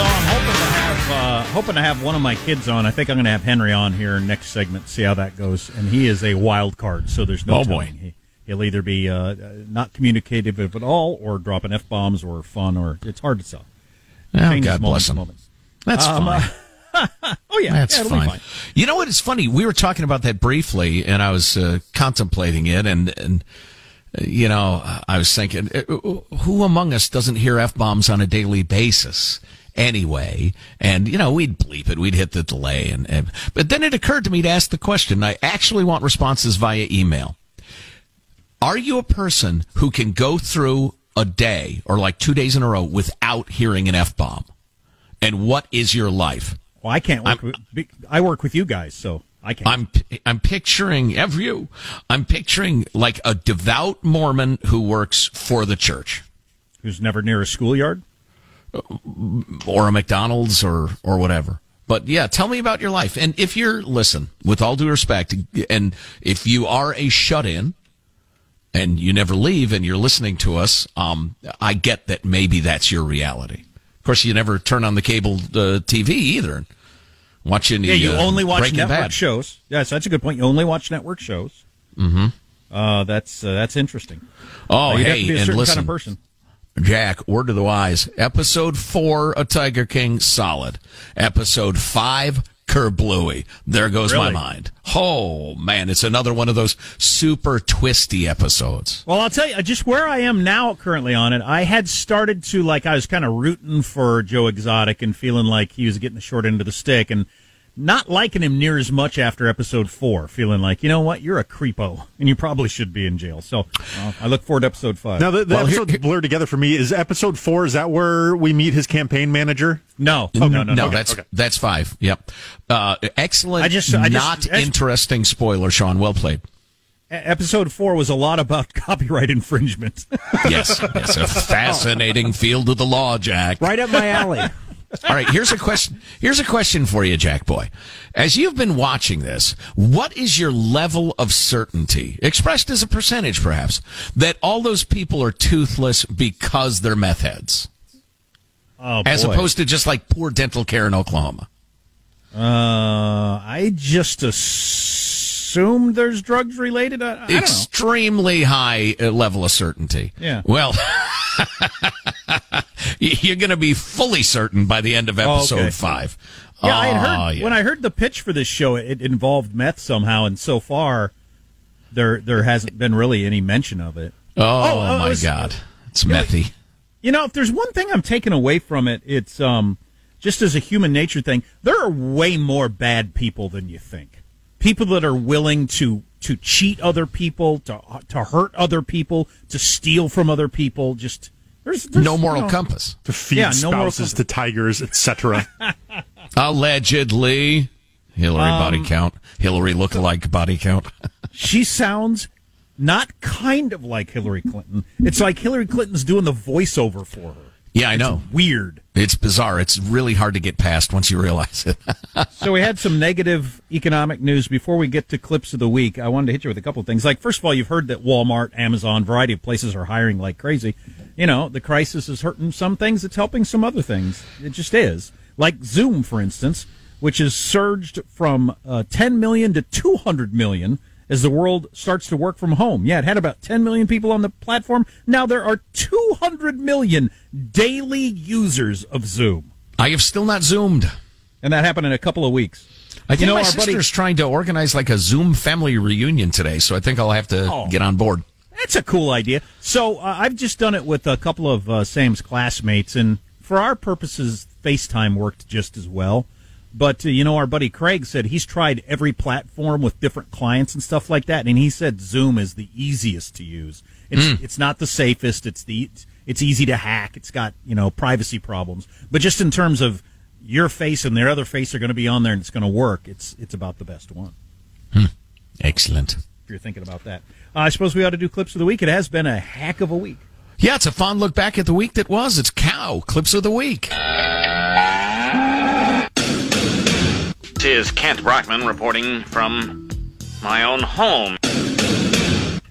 So I'm hoping to have uh, hoping to have one of my kids on. I think I'm going to have Henry on here next segment. See how that goes. And he is a wild card, so there's no. Oh, boy. He, he'll either be uh, not communicative at all, or dropping f bombs, or fun, or it's hard to tell. Well, Changes God bless him. moment. That's Um, fine. Oh yeah, That's yeah, it'll fine. You know what? It's funny. We were talking about that briefly, and I was uh, contemplating it, and and uh, you know, I was thinking, uh, who among us doesn't hear f bombs on a daily basis? Anyway, and you know, we'd bleep it, we'd hit the delay, and, and but then it occurred to me to ask the question. I actually want responses via email. Are you a person who can go through a day or like two days in a row without hearing an f bomb? And what is your life? Well, I can't work. With, I work with you guys, so I can't. I'm I'm picturing every you. I'm picturing like a devout Mormon who works for the church Who's never near a schoolyard? Uh, or a McDonald's or or whatever. But yeah, tell me about your life. And if you're listen, with all due respect, and if you are a shut in and you never leave and you're listening to us, um, I get that maybe that's your reality. Of course, you never turn on the cable uh, TV either. Watching Yeah, you uh, only watch Breaking network Bad. shows. Yes, that's a good point. You only watch network shows. Mm-hmm. Uh, that's uh, that's interesting. Oh, hey, to be a and listen, kind of person. Jack, word to the wise. Episode four, A Tiger King, solid. Episode five, Kerbluey. There goes my mind. Oh, man, it's another one of those super twisty episodes. Well, I'll tell you, just where I am now currently on it, I had started to, like, I was kind of rooting for Joe Exotic and feeling like he was getting the short end of the stick and not liking him near as much after episode four, feeling like, you know what, you're a creepo and you probably should be in jail. So uh, I look forward to episode five. Now the, the Well, here- episodes blur together for me. Is episode four? Is that where we meet his campaign manager? no, no, no, no, no. that's okay. that's five. Yep. Uh, excellent. I just- I just- not I just- interesting spoiler, Sean. Well played. episode four was a lot about copyright infringement. yes, it's a fascinating field of the law, Jack. Right up my alley. All right, here's a question. Here's a question for you, Jack Boy. As you've been watching this, what is your level of certainty, expressed as a percentage perhaps, that all those people are toothless because they're meth heads? Oh, as boy. opposed to just like poor dental care in Oklahoma. Uh, I just assumed there's drugs related. I, I don't know. Extremely high uh, level of certainty. Yeah. Well, you're going to be fully certain by the end of episode okay. five. Yeah, I had Oh, heard yeah. when I heard the pitch for this show, it involved meth somehow, and so far, there there hasn't been really any mention of it. Oh, Oh, uh, my was- God, it's methy. You know, if there's one thing I'm taking away from it, it's um, just as a human nature thing. There are way more bad people than you think. People that are willing to to cheat other people, to to hurt other people, to steal from other people. Just there's, there's No moral you know, compass. To feed Yeah, no more spouses to tigers, etc. Allegedly. Hillary Um, body count. Hillary look-alike body count. She sounds not kind of like Hillary Clinton. It's like Hillary Clinton's doing the voiceover for her. Yeah, I know. Weird. It's bizarre. It's really hard to get past once you realize it. So we had some negative economic news before we get to clips of the week. I wanted to hit you with a couple of things. Like first of all, you've heard that Walmart, Amazon, variety of places are hiring like crazy. You know, the crisis is hurting some things, it's helping some other things. It just is. Like Zoom, for instance, which has surged from uh, 10 million to 200 million as the world starts to work from home. Yeah, it had about 10 million people on the platform. Now there are 200 million daily users of Zoom. I have still not zoomed. And that happened in a couple of weeks. I think You know, my our buddy- sister's trying to organize like a Zoom family reunion today, so I think I'll have to Oh. get on board. That's a cool idea. So uh, I've just done it with a couple of uh, Sam's classmates, and for our purposes, FaceTime worked just as well. But uh, you know, our buddy Craig said he's tried every platform with different clients and stuff like that, and he said Zoom is the easiest to use. It's it's not the safest. It's the it's easy to hack. It's got you know privacy problems, but just in terms of your face and their other face are going to be on there and it's going to work. It's it's about the best one Excellent. if you're thinking about that. Uh, I suppose we ought to do clips of the week. It has been a heck of a week. Yeah, it's a fun look back at the week that was. It's cow clips of the week. This is Kent Brockman reporting from my own home.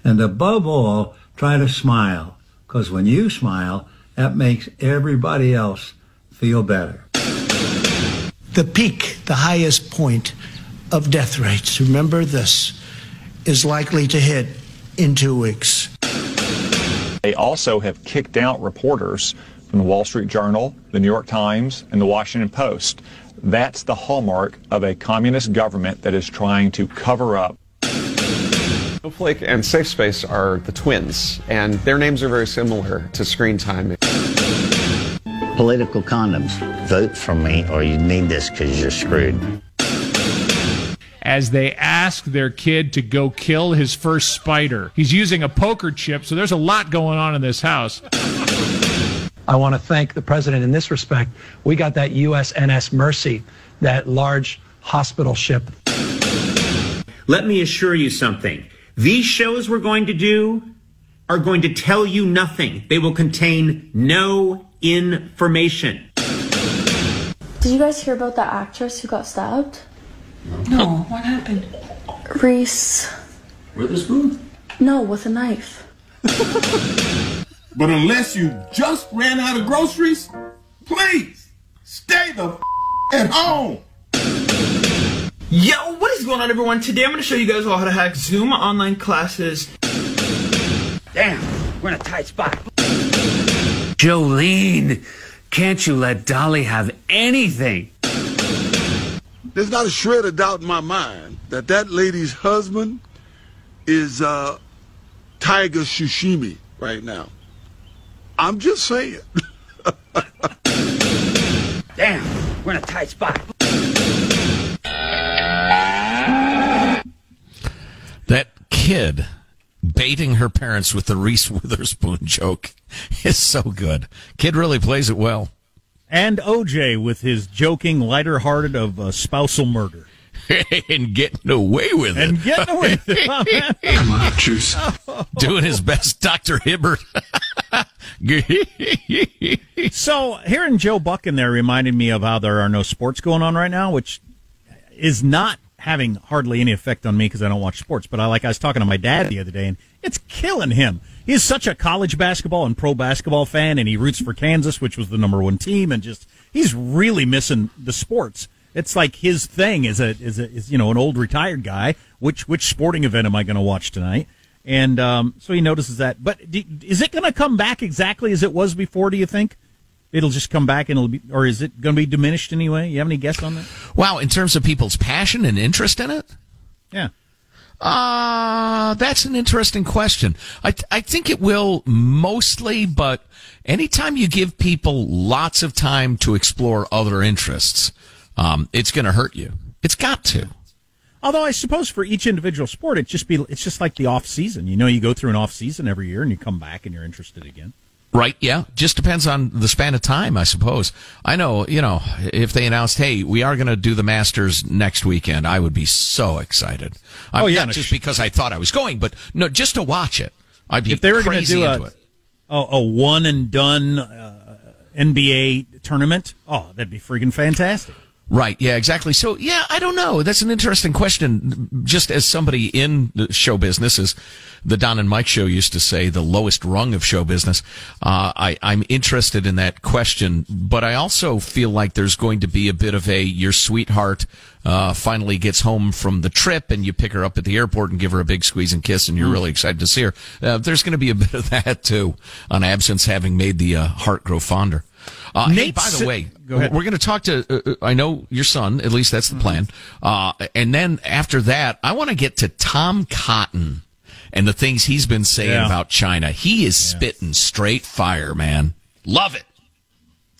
And above all, try to smile. Because when you smile, that makes everybody else feel better. the peak, the highest point of death rates, remember this, is likely to hit in two weeks. They also have kicked out reporters from the Wall Street Journal, the New York Times, and the Washington Post. That's the hallmark of a communist government that is trying to cover up. Snowflake and SafeSpace are the twins, and their names are very similar to screen time. Political condoms. Vote for me or you need this because you're screwed. as they ask their kid to go kill his first spider. He's using a poker chip, so there's a lot going on in this house. I want to thank the president in this respect. We got that USNS Mercy, that large hospital ship. Let me assure you something. These shows we're going to do are going to tell you nothing. They will contain no information. Did you guys hear about that actress who got stabbed? No, what happened? Reese. With a spoon? No, with a knife. But unless you just ran out of groceries, please stay the f- at home. Yo, what is going on, everyone? Today I'm going to show you guys all how to hack Zoom online classes. Damn, we're in a tight spot. Jolene, can't you let Dolly have anything? There's not a shred of doubt in my mind that that lady's husband is uh, Tiger Sashimi right now. I'm just saying. Damn, we're in a tight spot. That kid baiting her parents with the Reese Witherspoon joke is so good. Kid really plays it well. And OJ with his joking, lighter hearted of uh, spousal murder. and getting away with it. And getting away with it. Come on, Juice. Doing his best, Dr. Hibbert. so hearing Joe Buck in there reminded me of how there are no sports going on right now, which is not having hardly any effect on me because I don't watch sports. But I like I was talking to my dad the other day, and it's killing him. He's such a college basketball and pro basketball fan, and he roots for Kansas, which was the number one team, and just he's really missing the sports. It's like his thing is a is a is you know an old retired guy. Which which sporting event am I going to watch tonight? And um, so he notices that. But do, is it going to come back exactly as it was before? Do you think it'll just come back and it'll be, or is it going to be diminished anyway? You have any guess on that? Wow, in terms of people's passion and interest in it? Yeah. Uh, that's an interesting question. I, I think it will mostly, but anytime you give people lots of time to explore other interests, um, it's going to hurt you. It's got to. Although I suppose for each individual sport, it just be it's just like the off season. You know, you go through an off season every year, and you come back and you're interested again. Right. Yeah. Just depends on the span of time, I suppose. I know, you know, if they announced, hey, we are going to do the Masters next weekend, I would be so exciid. Oh, yeah, Not just because I thought I was going, but no, just to watch it. I'd be if they were going to crazy do into a, it. a a one and done uh, NBA tournament, oh, that'd be freaking fantastic. Right. Yeah, exactly. So, yeah, I don't know. That's an interesting question. Just as somebody in the show business, as the Don and Mike show used to say, the lowest rung of show business, uh, I, I'm interested in that question. But I also feel like there's going to be a bit of a your sweetheart uh, finally gets home from the trip and you pick her up at the airport and give her a big squeeze and kiss and you're really excited to see her. Uh, there's going to be a bit of that too, on absence having made the uh, heart grow fonder. Uh, hey, Nate by the way, Go ahead. we're going to talk to. Uh, uh, I know your son. At least that's the plan. Uh, and then after that, I want to get to Tom Cotton and the things he's been saying Yeah. about China. He is spitting straight fire, man. Love it.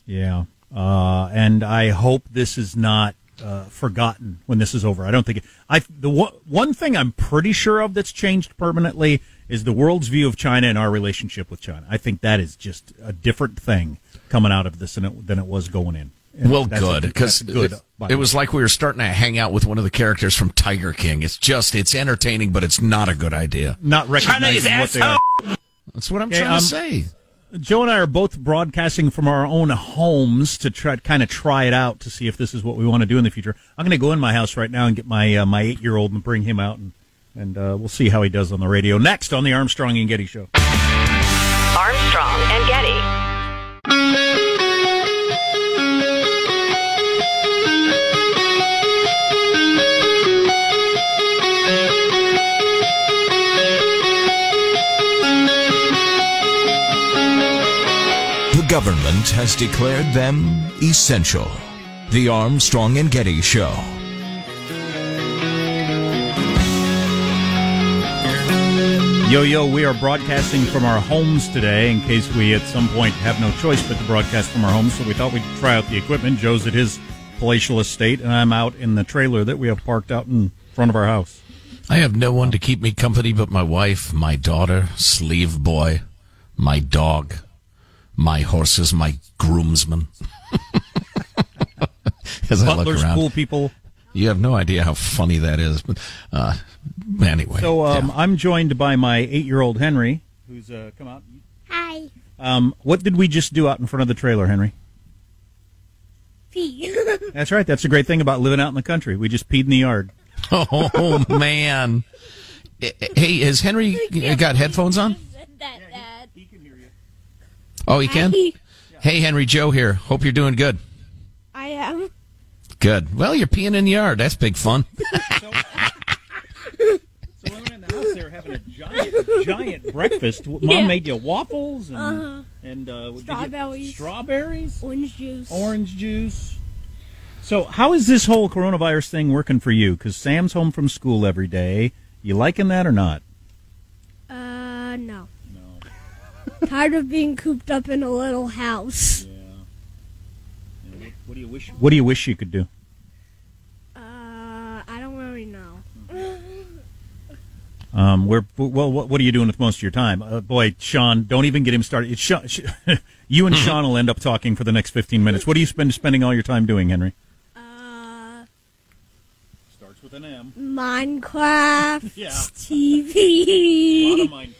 Yeah, uh, and I hope this is not uh, forgotten when this is over. I don't think it, I. The one thing I'm pretty sure of that's changed permanently is the world's view of China and our relationship with China. I think that is just a different thing coming out of this than it, than it was going in. And well, good because it, it was like we were starting to hang out with one of the characters from Tiger King. It's just it's entertaining, but it's not a good idea. not recognizing what they are. That's what I'm Okay, trying um, to say. Joe and I are both broadcasting from our own homes to try kind of try it out to see if this is what we want to do in the future. I'm going to go in my house right now and get my uh, my eight year old and bring him out and and uh, we'll see how he does on the radio next on the Armstrong and Getty Show. Armstrong and Getty. The government has declared them essential. The Armstrong and Getty Show. Yo yo, we are broadcasting from our homes today in case we at some point have no choice but to broadcast from our homes. So we thought we'd try out the equipment. Joe's at his palatial estate, and I'm out in the trailer that we have parked out in front of our house. I have no one to keep me company but my wife, my daughter, sleeve boy, my dog, my horses, my groomsmen. As I look Butlers, around, pool people. You have no idea how funny that is. But uh, anyway, So um, I'm joined by my eight-year-old Henry, who's uh, come out. Hi. Um, what did we just do out in front of the trailer, Henry? Pee. That's right. That's the great thing about living out in the country. We just peed in the yard. oh man. Hey, has Henry got headphones on? Oh, he can. Hey, Henry, Joe here. Hope you're doing good. I am. Good. Well, you're peeing in the yard. That's big fun. So when we were in the house, they were having a giant, giant breakfast. Mom Yeah. made you waffles and Uh-huh. and uh, Strawberries. strawberries, Orange juice. orange juice. So, how is this whole coronavirus thing working for you? Because Sam's home from school every day. You liking that or not? Uh, no. No. Tired of being cooped up in a little house. What do you wish? What do you wish you could do? Uh, I don't really know. Um, we're well. What, what are you doing with most of your time? Uh, boy, Sean, don't even get him started. It's Sean, you and Sean will end up talking for the next fifteen minutes. What do you spend spending all your time doing, Henry? Uh, with an M. Minecraft, Yeah. TV. Minecraft.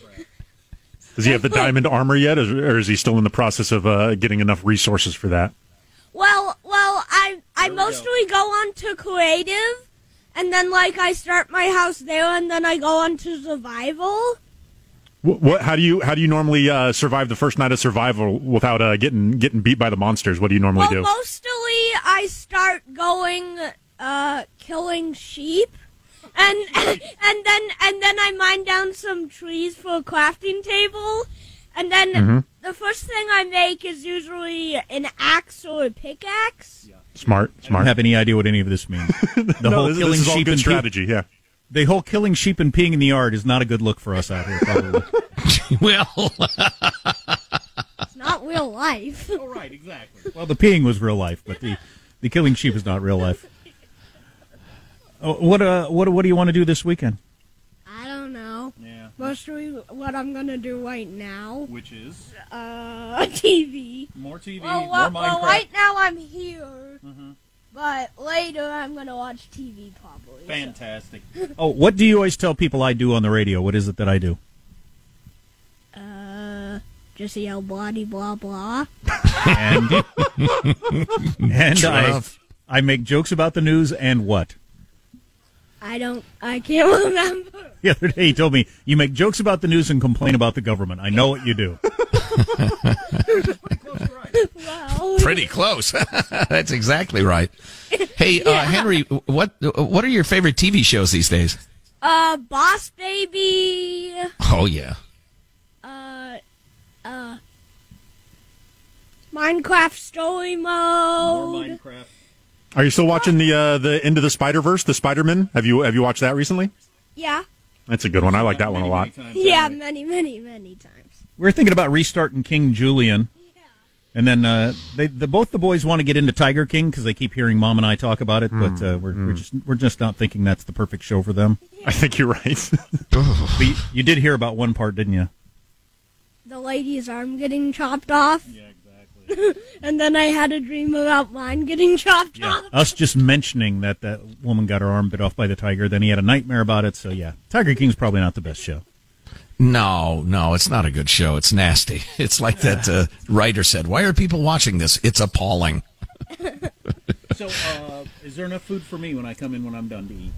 Does he have the diamond armor yet, or or is he still in the process of uh, getting enough resources for that? Well, well, I I mostly go. on to creative, and then like I start my house there, and then I go on to survival. What, what? How do you how do you normally uh, survive the first night of survival without uh, getting getting beat by the monsters? What do you normally well, do? mostly I start going uh killing sheep. And and then and then I mine down some trees for a crafting table, and then Mhm. the first thing I make is usually an axe or a pickaxe. Smart, smart. I don't smart. have any idea what any of this means. The No, whole this- killing this is all sheep good and pee- strategy, yeah. The whole killing sheep and peeing in the yard is not a good look for us out here. Probably. well, It's not real life. oh, right, exactly. Well, the peeing was real life, but the the killing sheep is not real life. Oh, what uh what what do you want to do this weekend? I don't know. Yeah. Mostly what I'm gonna do right now. Which is Uh, TV. more TV, Well, more well, Minecraft. well, right now I'm here, Mhm. but later I'm gonna watch TV probably. Fantastic. Oh, what do you always tell people I do on the radio? What is it that I do? Uh, just yell blah blah blah. And and True I. I make jokes about the news and what? I don't. I can't remember. The other day he told me you make jokes about the news and complain about the government. I know what you do. well, Pretty close. That's exactly right. Hey, uh, Henry, what what are your favorite TV shows these days? uh, Boss Baby. Oh yeah, Uh, uh, Minecraft Story Mode. More Minecraft. Are you still watching the uh, the Into the Spider Verse, the Spider Man? Have you have you watched that recently? Yeah. That's a good one. I like that one a lot. Yeah, many, many, many times. We are thinking about restarting King Julien. And then uh, they, the, both the boys want to get into Tiger King because they keep hearing Mom and I talk about it, but uh, we're, we're just we're just not thinking that's the perfect show for them. I think you're right. But you, you did hear about one part, didn't you? The lady's arm getting chopped off. Yeah, exactly. and then I had a dream about mine getting chopped off. Us just mentioning that that woman got her arm bit off by the tiger, then he had a nightmare about it. So yeah, Tiger King's probably not the best show. no, no, it's not a good show. It's nasty. It's like that uh, writer said. Why are people watching this? It's appalling. So, uh, is there enough food for me when I come in when I'm done to eat?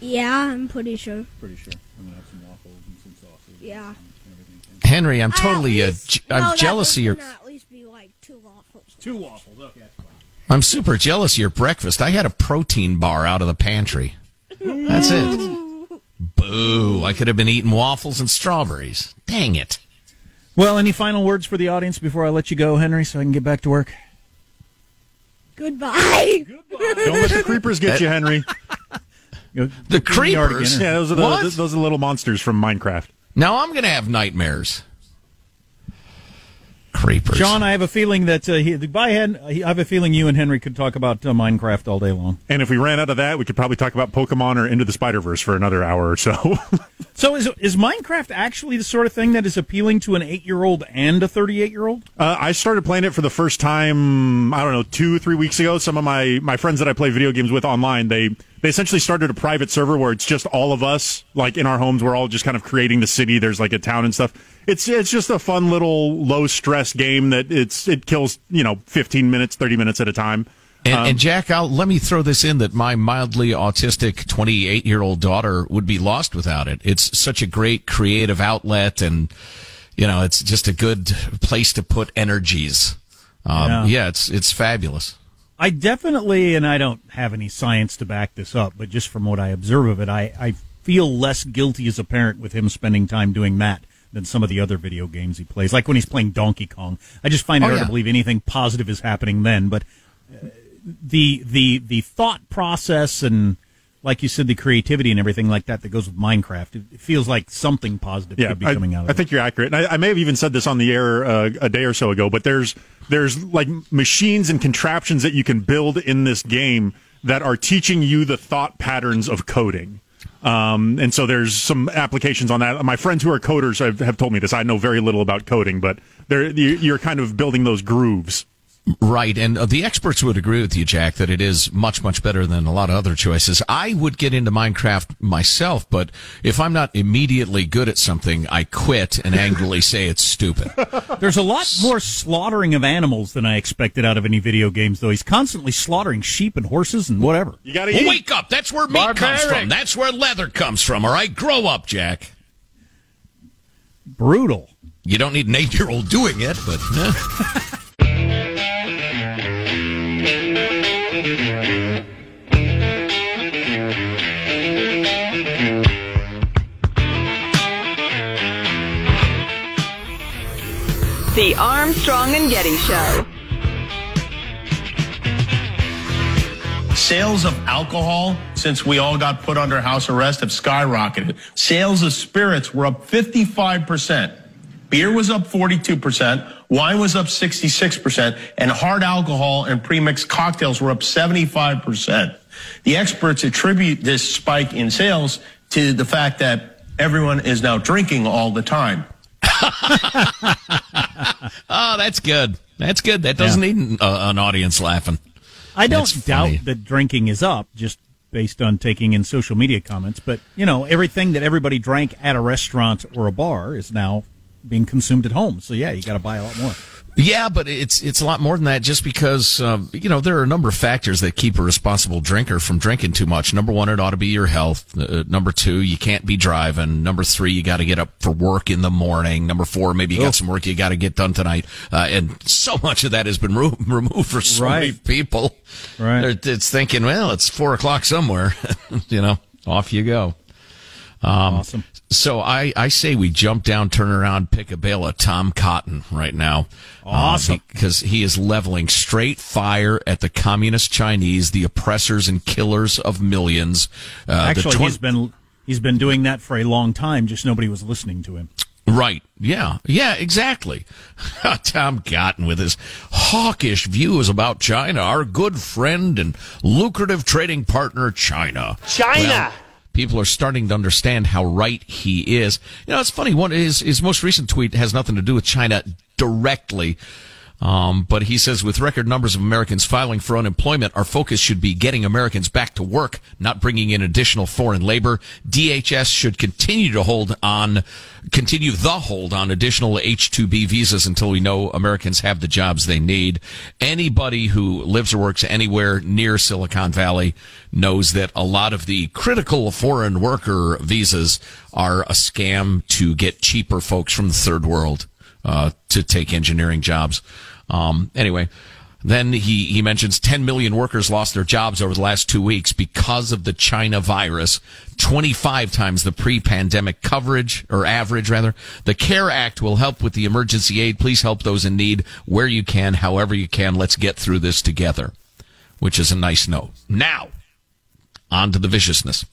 Yeah, I'm pretty sure. Pretty sure I'm gonna have some waffles and some sausage. Yeah. Henry, I'm totally uh, je- I'm that jealous of was your. gonna at least be like two waffles. Two waffles. Okay. I'm super jealous of your breakfast. I had a protein bar out of the pantry. That's it. Boo! I could have been eating waffles and strawberries. Dang it. Well, any final words for the audience before I let you go, Henry, so I can get back to work? Goodbye. Don't let the creepers get you, Henry. The creepers? Yeah, those are the, What? those are little monsters from Minecraft. Now I'm going to have nightmares. Creepers. John, I have a feeling that uh, he, by hand, I have a feeling you and Henry could talk about uh, Minecraft all day long. And if we ran out of that, we could probably talk about Pokemon or Into the Spider Verse for another hour or so. So, is is Minecraft actually the sort of thing that is appealing to an eight year old and a thirty eight year old? Uh, I started playing it for the first time. I don't know, two, three weeks ago. Some of my, my friends that I play video games with online, they they essentially started a private server where it's just all of us, like in our homes. We're all just kind of creating the city. There's like a town and stuff. It's it's just a fun little low stress game that it's it kills you know 15 minutes, 30 minutes at a time. And, Um, and Jack, I'll, let me throw this in that my mildly autistic 28 year old daughter would be lost without it. It's such a great creative outlet, and you know, it's just a good place to put energies. Um, Yeah. yeah. it's it's fabulous. I definitely, and I don't have any science to back this up, but just from what I observe of it, I, I feel less guilty as a parent with him spending time doing that than some of the other video games he plays. Like when he's playing Donkey Kong, I just find it Oh, hard yeah. to believe anything positive is happening then. But uh, the the the thought process and like you said, the creativity and everything like that that goes with Minecraft, it, feels like something positive yeah, could be I, coming out of I it. think you're accurate. And I, I may have even said this on the air uh, a day or so ago, but there's there's like machines and contraptions that you can build in this game that are teaching you the thought patterns of coding. Um, and so there's some applications on that. My friends who are coders have, have told me this. I know very little about coding, but they're, you're kind of building those grooves. Right, and uh, the experts would agree with you, Jack, that it is much, much better than a lot of other choices. I would get into Minecraft myself, but if I'm not immediately good at something, I quit and angrily say it's stupid. There's a lot more slaughtering of animals than I expected out of any video games, though. He's constantly slaughtering sheep and horses and whatever. You gotta Well, eat. wake up! That's where meat comes from. That's where leather comes from. All right, grow up, Jack. Brutal. You don't need an eight-year-old doing it, but. The Armstrong and Getty Show. Sales of alcohol, since we all got put under house arrest, have skyrocketed. Sales of spirits were up 55%. Beer was up 42%. Wine was up 66%. And hard alcohol and premixed cocktails were up 75%. The experts attribute this spike in sales to the fact that everyone is now drinking all the time. oh, that's good. That's good. That doesn't Yeah. need uh, an audience laughing. I don't That's doubt funny. that drinking is up just based on taking in social media comments, but you know, everything that everybody drank at a restaurant or a bar is now being consumed at home. So yeah, you got to buy a lot more. Yeah, but it's it's a lot more than that. Just because um, you know there are a number of factors that keep a responsible drinker from drinking too much. Number one, it ought to be your health. Uh, number two, you can't be driving. Number three, you got to get up for work in the morning. Number four, maybe you Oh. got some work you got to get done tonight. Uh, and so much of that has been ro- removed for so many Right. people. Right. They're- It's thinking, well, it's four o'clock somewhere. you know, off you go. Um, Awesome. So I, I say we jump down, turn around, pick a bale of Tom Cotton right now. Awesome. Because he is leveling straight fire at the communist Chinese, the oppressors and killers of millions. Uh, Actually, twen- he's been he's been doing that for a long time. Just nobody was listening to him. Right. Yeah. Yeah, exactly. Tom Cotton with his hawkish views about China, our good friend and lucrative trading partner, China. China! Well, people are starting to understand how right he is. You know, it's funny. One his his most recent tweet has nothing to do with China directly. Um, but he says, with record numbers of Americans filing for unemployment, our focus should be getting Americans back to work, not bringing in additional foreign labor. DHS should continue to hold on, continue the hold on additional H-2B visas until we know Americans have the jobs they need. Anybody who lives or works anywhere near Silicon Valley knows that a lot of the critical foreign worker visas are a scam to get cheaper folks from the third world uh, to take engineering jobs. Um, anyway, then he, he mentions 10 million workers lost their jobs over the last two weeks because of the China virus, 25 times the pre-pandemic coverage or average rather. The CARE Act will help with the emergency aid. Please help those in need where you can, however you can. Let's get through this together, which is a nice note. Now, on to the viciousness.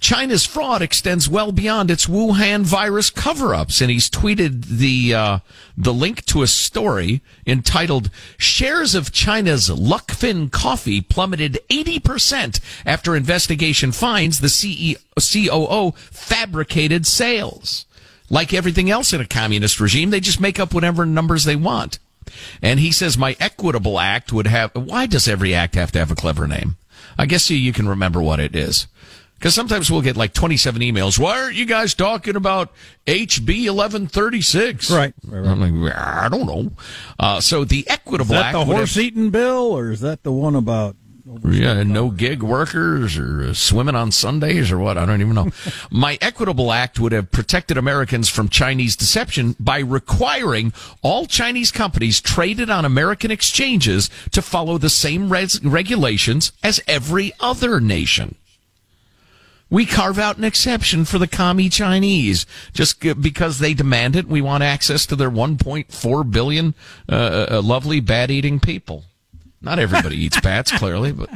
China's fraud extends well beyond its Wuhan virus cover-ups, and he's tweeted the uh, the link to a story entitled "Shares of China's Luckin Coffee plummeted 80 percent after investigation finds the CEO, COO fabricated sales." Like everything else in a communist regime, they just make up whatever numbers they want. And he says my equitable act would have. Why does every act have to have a clever name? I guess you, you can remember what it is. Because sometimes we'll get like 27 emails. Why aren't you guys talking about HB 1136? Right, right, right. I'm like, I don't know. Uh, so the Is equitable that act the would have- horse-eating bill, or is that the one about? yeah, no gig workers or uh, swimming on Sundays or what? I don't even know. My Equitable Act would have protected Americans from Chinese deception by requiring all Chinese companies traded on American exchanges to follow the same res- regulations as every other nation. We carve out an exception for the commie Chinese just because they demand it. We want access to their 1.4 billion uh, uh, lovely bat eating people. Not everybody eats bats, clearly, but.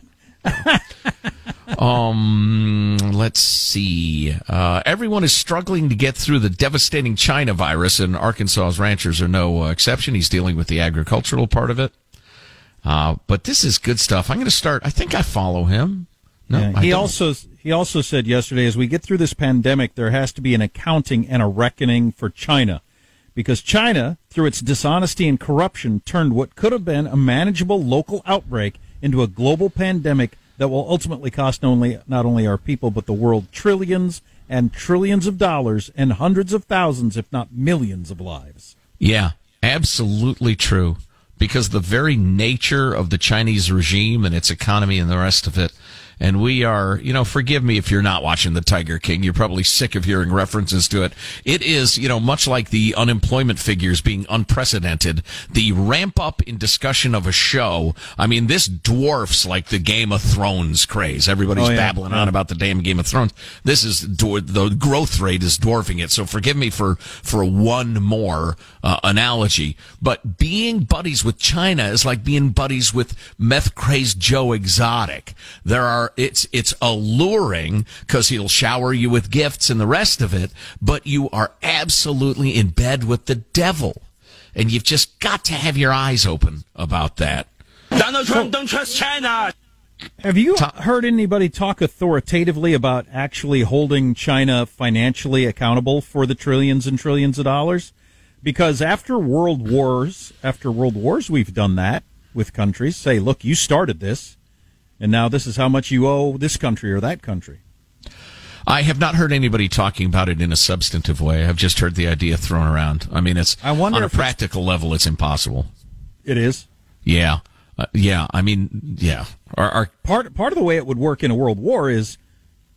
Um, let's see. Uh, everyone is struggling to get through the devastating China virus, and Arkansas's ranchers are no uh, exception. He's dealing with the agricultural part of it. Uh, but this is good stuff. I'm going to start. I think I follow him. No, Yeah, he don't. also he also said yesterday, as we get through this pandemic, there has to be an accounting and a reckoning for China, because China, through its dishonesty and corruption, turned what could have been a manageable local outbreak into a global pandemic that will ultimately cost only not only our people but the world trillions and trillions of dollars and hundreds of thousands, if not millions, of lives. Yeah, absolutely true. Because the very nature of the Chinese regime and its economy and the rest of it and we are, you know, forgive me if you're not watching the Tiger King. You're probably sick of hearing references to it. It is, you know, much like the unemployment figures being unprecedented, the ramp up in discussion of a show. I mean, this dwarfs like the Game of Thrones craze. Everybody's Oh, yeah. babbling Yeah. on about the damn Game of Thrones. This is the growth rate is dwarfing it. So forgive me for for one more uh, analogy, but being buddies with China is like being buddies with meth crazed Joe Exotic. There are it's it's alluring because he'll shower you with gifts and the rest of it, but you are absolutely in bed with the devil, and you've just got to have your eyes open about that. Donald Trump don't trust China. Have you heard anybody talk authoritatively about actually holding China financially accountable for the trillions and trillions of dollars? Because after world wars, after world wars, we've done that with countries. Say, look, you started this, and now this is how much you owe this country or that country. I have not heard anybody talking about it in a substantive way. I've just heard the idea thrown around. I mean, it's I wonder on a practical level, it's impossible. It is. Yeah, uh, yeah. I mean, yeah. Our, our part part of the way it would work in a world war is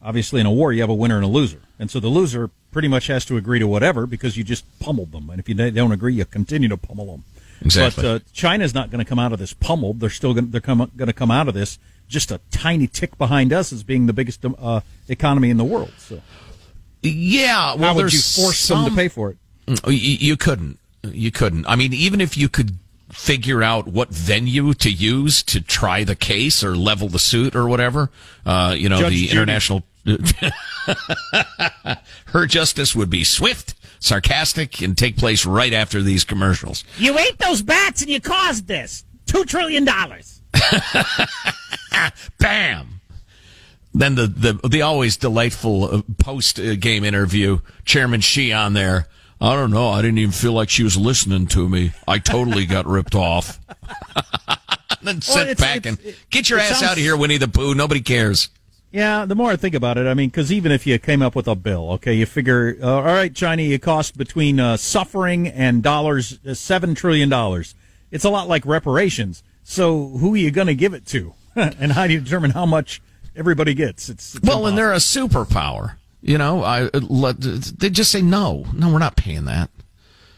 obviously in a war you have a winner and a loser, and so the loser pretty much has to agree to whatever because you just pummeled them, and if you don't agree, you continue to pummel them. Exactly. But uh, China's not going to come out of this pummeled. They're still going they're come, going to come out of this just a tiny tick behind us as being the biggest uh, economy in the world. So yeah, well, how would you force them to pay for it? Mm, You, you couldn't. You couldn't. I mean, even if you could figure out what venue to use to try the case or level the suit or whatever, uh, you know, Judge the Judy. international. Her justice would be swift, sarcastic, and take place right after these commercials. You ate those bats and you caused this two trillion dollars. Bam. Then the the the always delightful post game interview, Chairman Xi on there. I don't know. I didn't even feel like she was listening to me. I totally got ripped off. then sit it's- back it's- and get your ass sounds- out of here, Winnie the Pooh. Nobody cares. Yeah, the more I think about it, I mean, because even if you came up with a bill, okay, you figure, uh, all right, China, you cost between uh, suffering and dollars, uh, seven trillion dollars. It's a lot like reparations. So who are you going to give it to, and how do you determine how much everybody gets? It's, it's Well, and they're a superpower. You know, I let they just say no, no, we're not paying that.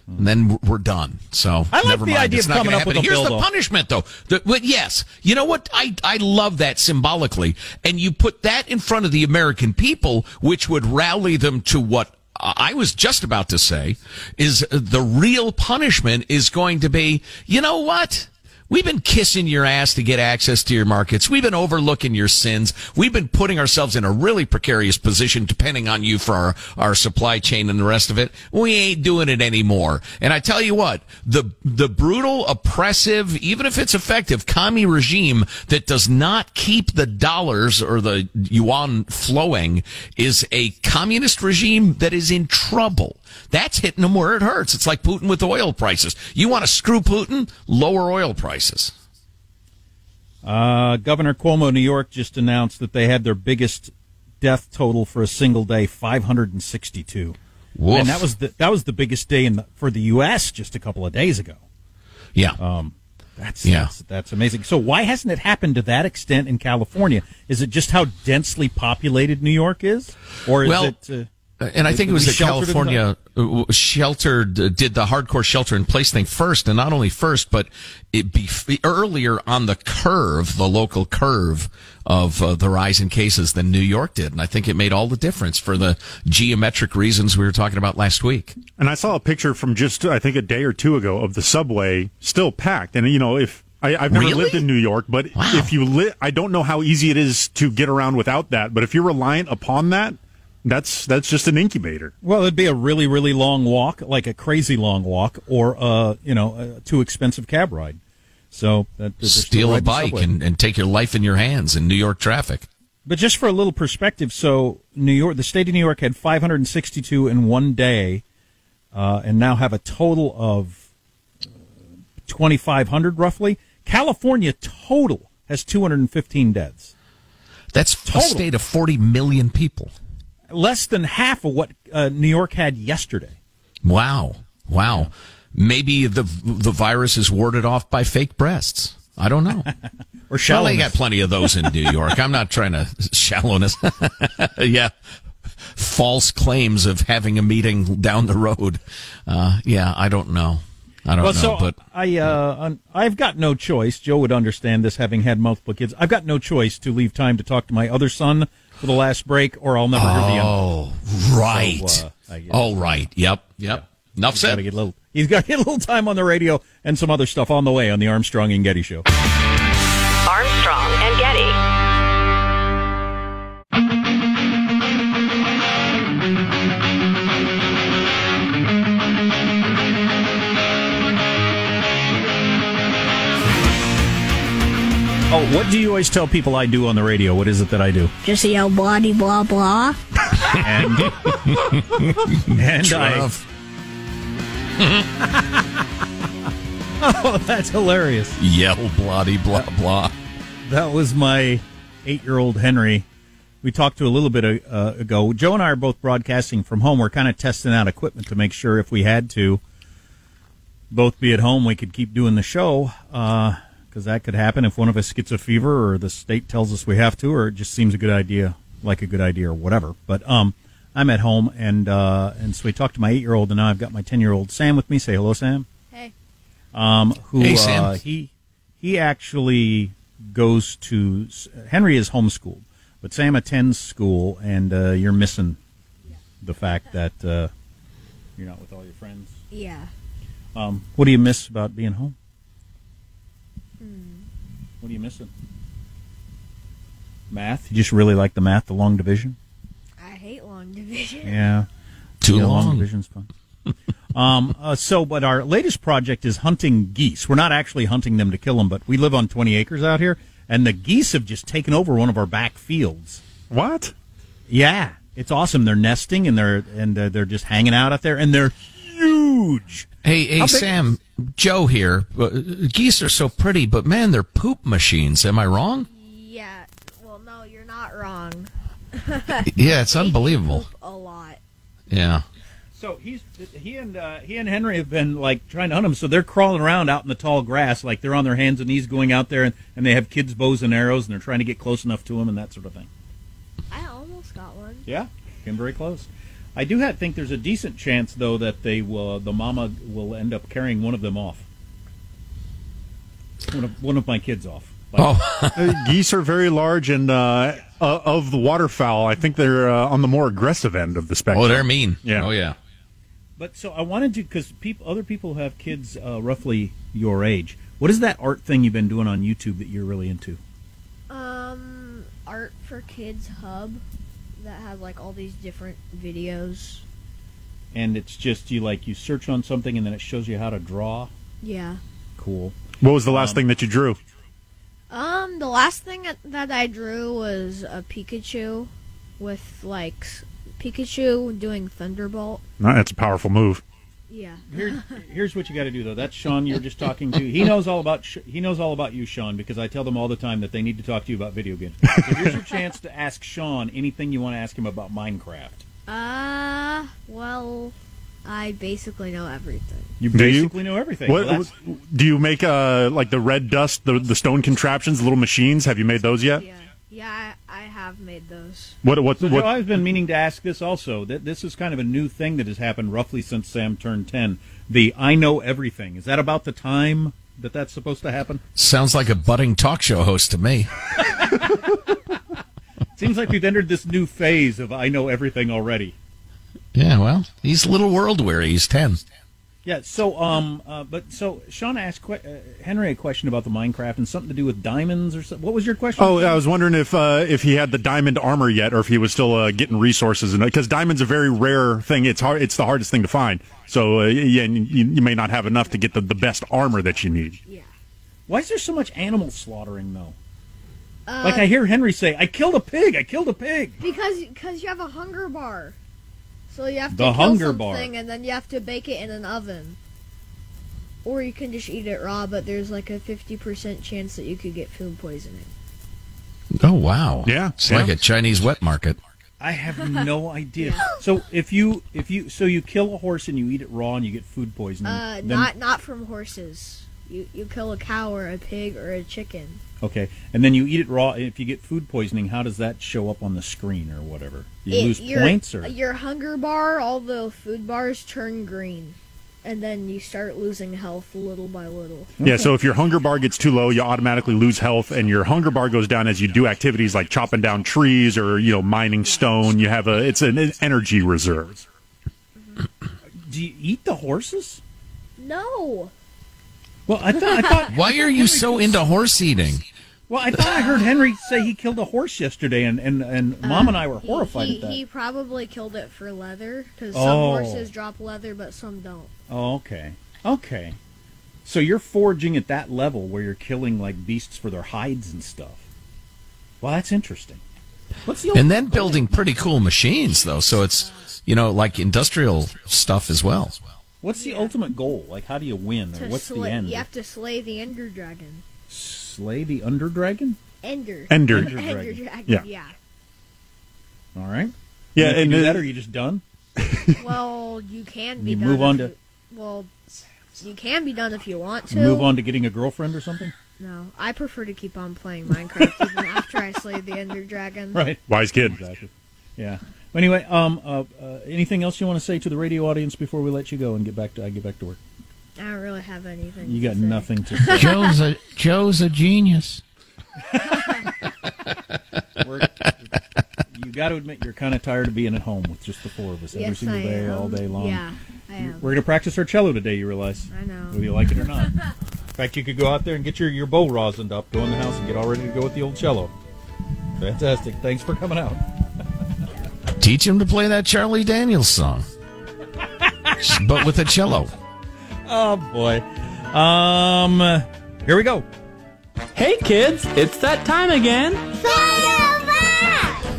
And then we're done. So I like never the mind. idea it's of coming up with happen. a Here's bill, the though. punishment, though. The, but yes, you know what? I I love that symbolically, and you put that in front of the American people, which would rally them to what I was just about to say is the real punishment is going to be. You know what? We've been kissing your ass to get access to your markets. We've been overlooking your sins. We've been putting ourselves in a really precarious position depending on you for our, our supply chain and the rest of it. We ain't doing it anymore. And I tell you what, the, the brutal, oppressive, even if it's effective, commie regime that does not keep the dollars or the yuan flowing is a communist regime that is in trouble. That's hitting them where it hurts. It's like Putin with oil prices. You want to screw Putin? Lower oil prices. Uh, Governor Cuomo, New York, just announced that they had their biggest death total for a single day, 562. Woof. And that was the that was the biggest day in the, for the U.S. just a couple of days ago. Yeah. Um, that's, Yeah. that's that's amazing. So why hasn't it happened to that extent in California? Is it just how densely populated New York is, or is Well, it? Uh, And I think it was that California uh, sheltered uh, did the hardcore shelter in place thing first, and not only first, but it be earlier on the curve, the local curve of uh, the rise in cases than New York did, and I think it made all the difference for the geometric reasons we were talking about last week. And I saw a picture from just I think a day or two ago of the subway still packed. And you know, if I, I've never Really? lived in New York, but if you li- I don't know how easy it is to get around without that. But if you're reliant upon that, that's that's just an incubator. well, it'd be a really really long walk, like a crazy long walk, or uh, you know, a too expensive cab ride. So that, Steal a bike and, and take your life in your hands in New York traffic. But just for a little perspective, so New York, the state of New York had 562 in one day. uh, and now have a total of 2,500 roughly. California total has 215 deaths. That's Total. a state of 40 million people. Less than half of what uh, New York had yesterday. Wow. Wow. Maybe the the virus is warded off by fake breasts. I don't know. Or well, shallowness. they got plenty of those in New York. I'm not trying to shallowness. yeah. False claims of having a meeting down the road. Uh, yeah, I don't know. I don't well, know, so but I, uh, I've got no choice. Joe would understand this, having had multiple kids. I've got no choice to leave time to talk to my other son for the last break, or I'll never hear the end. Oh, right. So, uh, oh, right. Yep. Yep. Enough He's said. gotta get a little. He's got to get a little time on the radio and some other stuff on the way on the Armstrong and Getty show. Oh, what do you always tell people I do on the radio? What is it that I do? Just yell blah de blah blah. And and I. Oh, that's hilarious. Yell bloody blah blah. That was my eight-year-old Henry. We talked to a little bit uh, ago. Joe and I are both broadcasting from home. We're kind of testing out equipment to make sure if we had to both be at home, we could keep doing the show. Because that could happen if one of us gets a fever, or the state tells us we have to, or it just seems a good idea, like a good idea, or whatever. But um, I'm at home, and uh, and so we talked to my eight-year-old, and now I've got my ten-year-old Sam with me. Say hello, Sam. Hey. Um, who Hey, Sam. Uh, he he actually goes to Henry is homeschooled, but Sam attends school, and uh, you're missing the fact that uh, you're not with all your friends. Yeah. Um, what do you miss about being home? What are you missing? Math? You just really like the math, the long division? I hate long division. Yeah. Too Yeah, long. division's fun. um, uh, so, but our latest project is hunting geese. We're not actually hunting them to kill them, but we live on 20 acres out here, and the geese have just taken over one of our back fields. What? Yeah, it's awesome. They're nesting and they're and uh, they're just hanging out out there, and they're huge. Hey, hey, big- Sam, Joe here. Uh, geese are so pretty, but man, they're poop machines. Am I wrong? Yeah. Well, no, you're not wrong. Yeah, it's unbelievable. A lot. Yeah. So he's he and uh, he and Henry have been like trying to hunt them. So they're crawling around out in the tall grass, like they're on their hands and knees going out there, and, and they have kids' bows and arrows, and they're trying to get close enough to them and that sort of thing. I almost got one. Yeah, came very close. I do have, think there's a decent chance though that they will the mama will end up carrying one of them off. One of one of my kids off. Oh, geese are very large, and uh, uh, of the waterfowl, I think they're uh, on the more aggressive end of the spectrum. oh, they're mean. Yeah. Oh, yeah. But so I wanted to because people, other people have kids uh, roughly your age. What is that art thing you've been doing on YouTube that you're really into? Um, Art for Kids Hub that has like all these different videos. And it's just you like you search on something and then it shows you how to draw. Yeah. Cool. What was the last Um, thing that you drew? Um, the last thing that- that I drew was a Pikachu with like Pikachu doing Thunderbolt. That's a powerful move. Yeah. Here, here's what you got to do though. That's Sean you're just talking to. He knows all about he knows all about you, Sean, because I tell them all the time that they need to talk to you about video games. So here's your chance to ask Sean anything you want to ask him about Minecraft. Uh, well, I basically know everything. You Do you? basically know everything. What, Well, that's- do you make uh, like the red dust, the the stone contraptions, the little machines? Have you made those yet? Yeah. Yeah, I, I have made those. What what So, what? Joe, I've been meaning to ask this also. That this is kind of a new thing that has happened roughly since Sam turned ten. The I know everything. Is that about the time that that's supposed to happen? Sounds like a budding talk show host to me. Seems like we've entered this new phase of I know everything already. Yeah, well, he's a little world weary. He's 10. Yeah. So, um, uh, but so Sean asked que- uh, Henry a question about the Minecraft and something to do with diamonds or something. What was your question? Oh, I was wondering if uh, if he had the diamond armor yet, or if he was still uh, getting resources, and because diamond's are a very rare thing. It's hard. It's the hardest thing to find. So uh, yeah, you, you may not have enough to get the, the best armor that you need. Yeah. Why is there so much animal slaughtering though? Uh, like I hear Henry say, "I killed a pig. I killed a pig." because because you have a hunger bar. So you have to The kill hunger bar. and then you have to bake it in an oven. Or you can just eat it raw, but there's like a 50% chance that you could get food poisoning. Oh wow. Yeah, It's yeah. like a Chinese wet market. I have no idea. So if you if you so you kill a horse and you eat it raw and you get food poisoning. Uh, then- not not from horses. You you kill a cow or a pig or a chicken. Okay, and then you eat it raw. If you get food poisoning, how does that show up on the screen or whatever? You It- lose your, points or your hunger bar, all the food bars turn green, and then you start losing health little by little. Yeah, so if your hunger bar gets too low, you automatically lose health, and your hunger bar goes down as you do activities like chopping down trees or you know mining stone. You have a it's an energy reserve. do you eat the horses? No. Well, I thought. I thought. Why are you so into horse eating? Well, I thought I heard Henry say he killed a horse yesterday, and and, and Mom um, and I were horrified he, at that. He probably killed it for leather because Oh. some horses drop leather, but some don't. Oh, okay, okay. So you're foraging at that level where you're killing like beasts for their hides and stuff. Well, that's interesting. What's the And then building pretty cool machines though, so it's you know like industrial stuff as well. What's the ultimate goal? Like, how do you win, or To what's the end? you have to slay the Ender Dragon. Slay the Under Dragon. Ender. Ender. Ender Dragon. Dragon. Yeah. Yeah. All right. Yeah, and, you and do it- that, or are you just done? Well, you can be You done. move if on to- you- Well, you can be done if you want to. Move on to getting a girlfriend or something. No, I prefer to keep on playing Minecraft even after I slay the Ender Dragon. Right. Wise kid. Exactly. Yeah. Anyway, um, uh, uh, anything else you want to say to the radio audience before we let you go and get back to I get back to work? I don't really have anything. You to got say. nothing to say. Joe's a Joe's a genius. You got to admit you're kind of tired of being at home with just the four of us every Yes, single I day, am. all day long. Yeah, I am. We're going to practice our cello today. You realize? I know. Whether you like it or not. In fact, you could go out there and get your your bow rosined up, go in the house, and get all ready to go with the old cello. Fantastic. Thanks for coming out. Teach him to play that Charlie Daniels song, but with a cello. Oh boy. Um, here we go. Hey kids, it's that time again.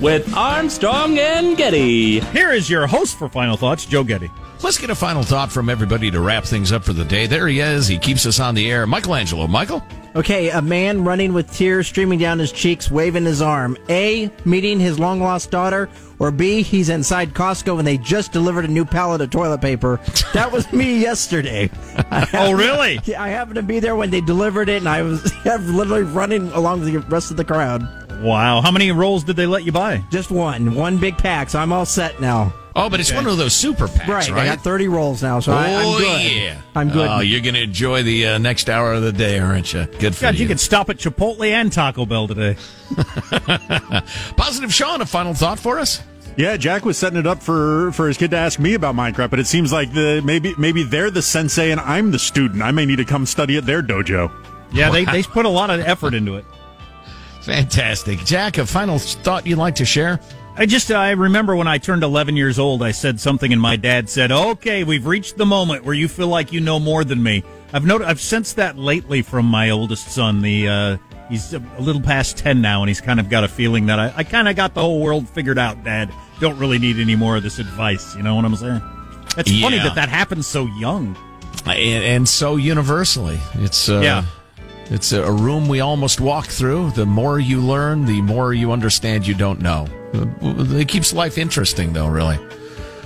With Armstrong and Getty. Here is your host for Final Thoughts, Joe Getty. Let's get a final thought from everybody to wrap things up for the day. There he is. He keeps us on the air. Michelangelo. Michael? Okay, a man running with tears streaming down his cheeks, waving his arm. A, meeting his long lost daughter, or B, he's inside Costco and they just delivered a new pallet of toilet paper. That was me yesterday. Oh, really? Yeah, I happened to be there when they delivered it, and I was I was literally running along with the rest of the crowd. Wow. How many rolls did they let you buy? Just one, one big pack, so I'm all set now. Oh, but it's one of those super packs, Right, right? I got 30 rolls now, so I, I'm oh, good. yeah. I'm good. Oh, you're going to enjoy the uh, next hour of the day, aren't you? Good for God, you. you could stop at Chipotle and Taco Bell today. Positive Sean, a final thought for us? Yeah, Jack was setting it up for for his kid to ask me about Minecraft, but it seems like the maybe maybe they're the sensei and I'm the student. I may need to come study at their dojo. Yeah, they, they put a lot of effort into it. Fantastic. Jack, a final thought you'd like to share? I just I remember when I turned 11 years old, I said something, and my dad said, "Okay, we've reached the moment where you feel like you know more than me." I've noted, I've sensed that lately from my oldest son. The uh, he's a little past 10 now, and he's kind of got a feeling that I, I kind of got the whole world figured out. Dad, don't really need any more of this advice. You know what I'm saying? It's funny that that happens so young. And, and so universally. It's uh, Yeah. It's a room we almost walk through. The more you learn, the more you understand you don't know. It keeps life interesting, though, really.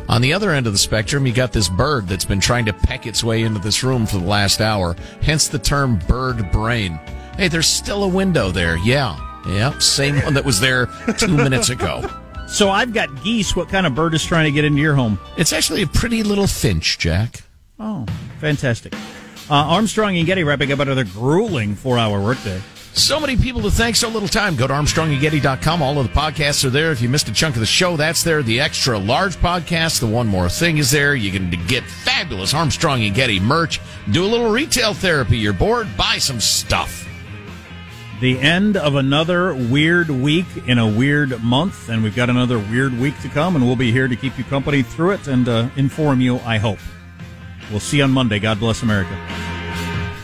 On the other end of the spectrum, you got this bird that's been trying to peck its way into this room for the last hour, hence the term bird brain. Hey, there's still a window there. Yeah. Yeah. Same one that was there two minutes ago. So I've got geese. What kind of bird is trying to get into your home? It's actually a pretty little finch, Jack. Oh, fantastic. Uh, Armstrong and Getty wrapping up another grueling four-hour workday. So many people to thank, so little time. Go to ArmstrongandGetty.com. All of the podcasts are there. If you missed a chunk of the show, that's there. The extra large podcast, the one more thing is there. You can get fabulous Armstrong and Getty merch. Do a little retail therapy. You're bored? Buy some stuff. The end of another weird week in a weird month, and we've got another weird week to come, and we'll be here to keep you company through it and uh, inform you, I hope. We'll see you on Monday. God bless America.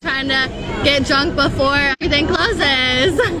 Trying to get drunk before everything closes.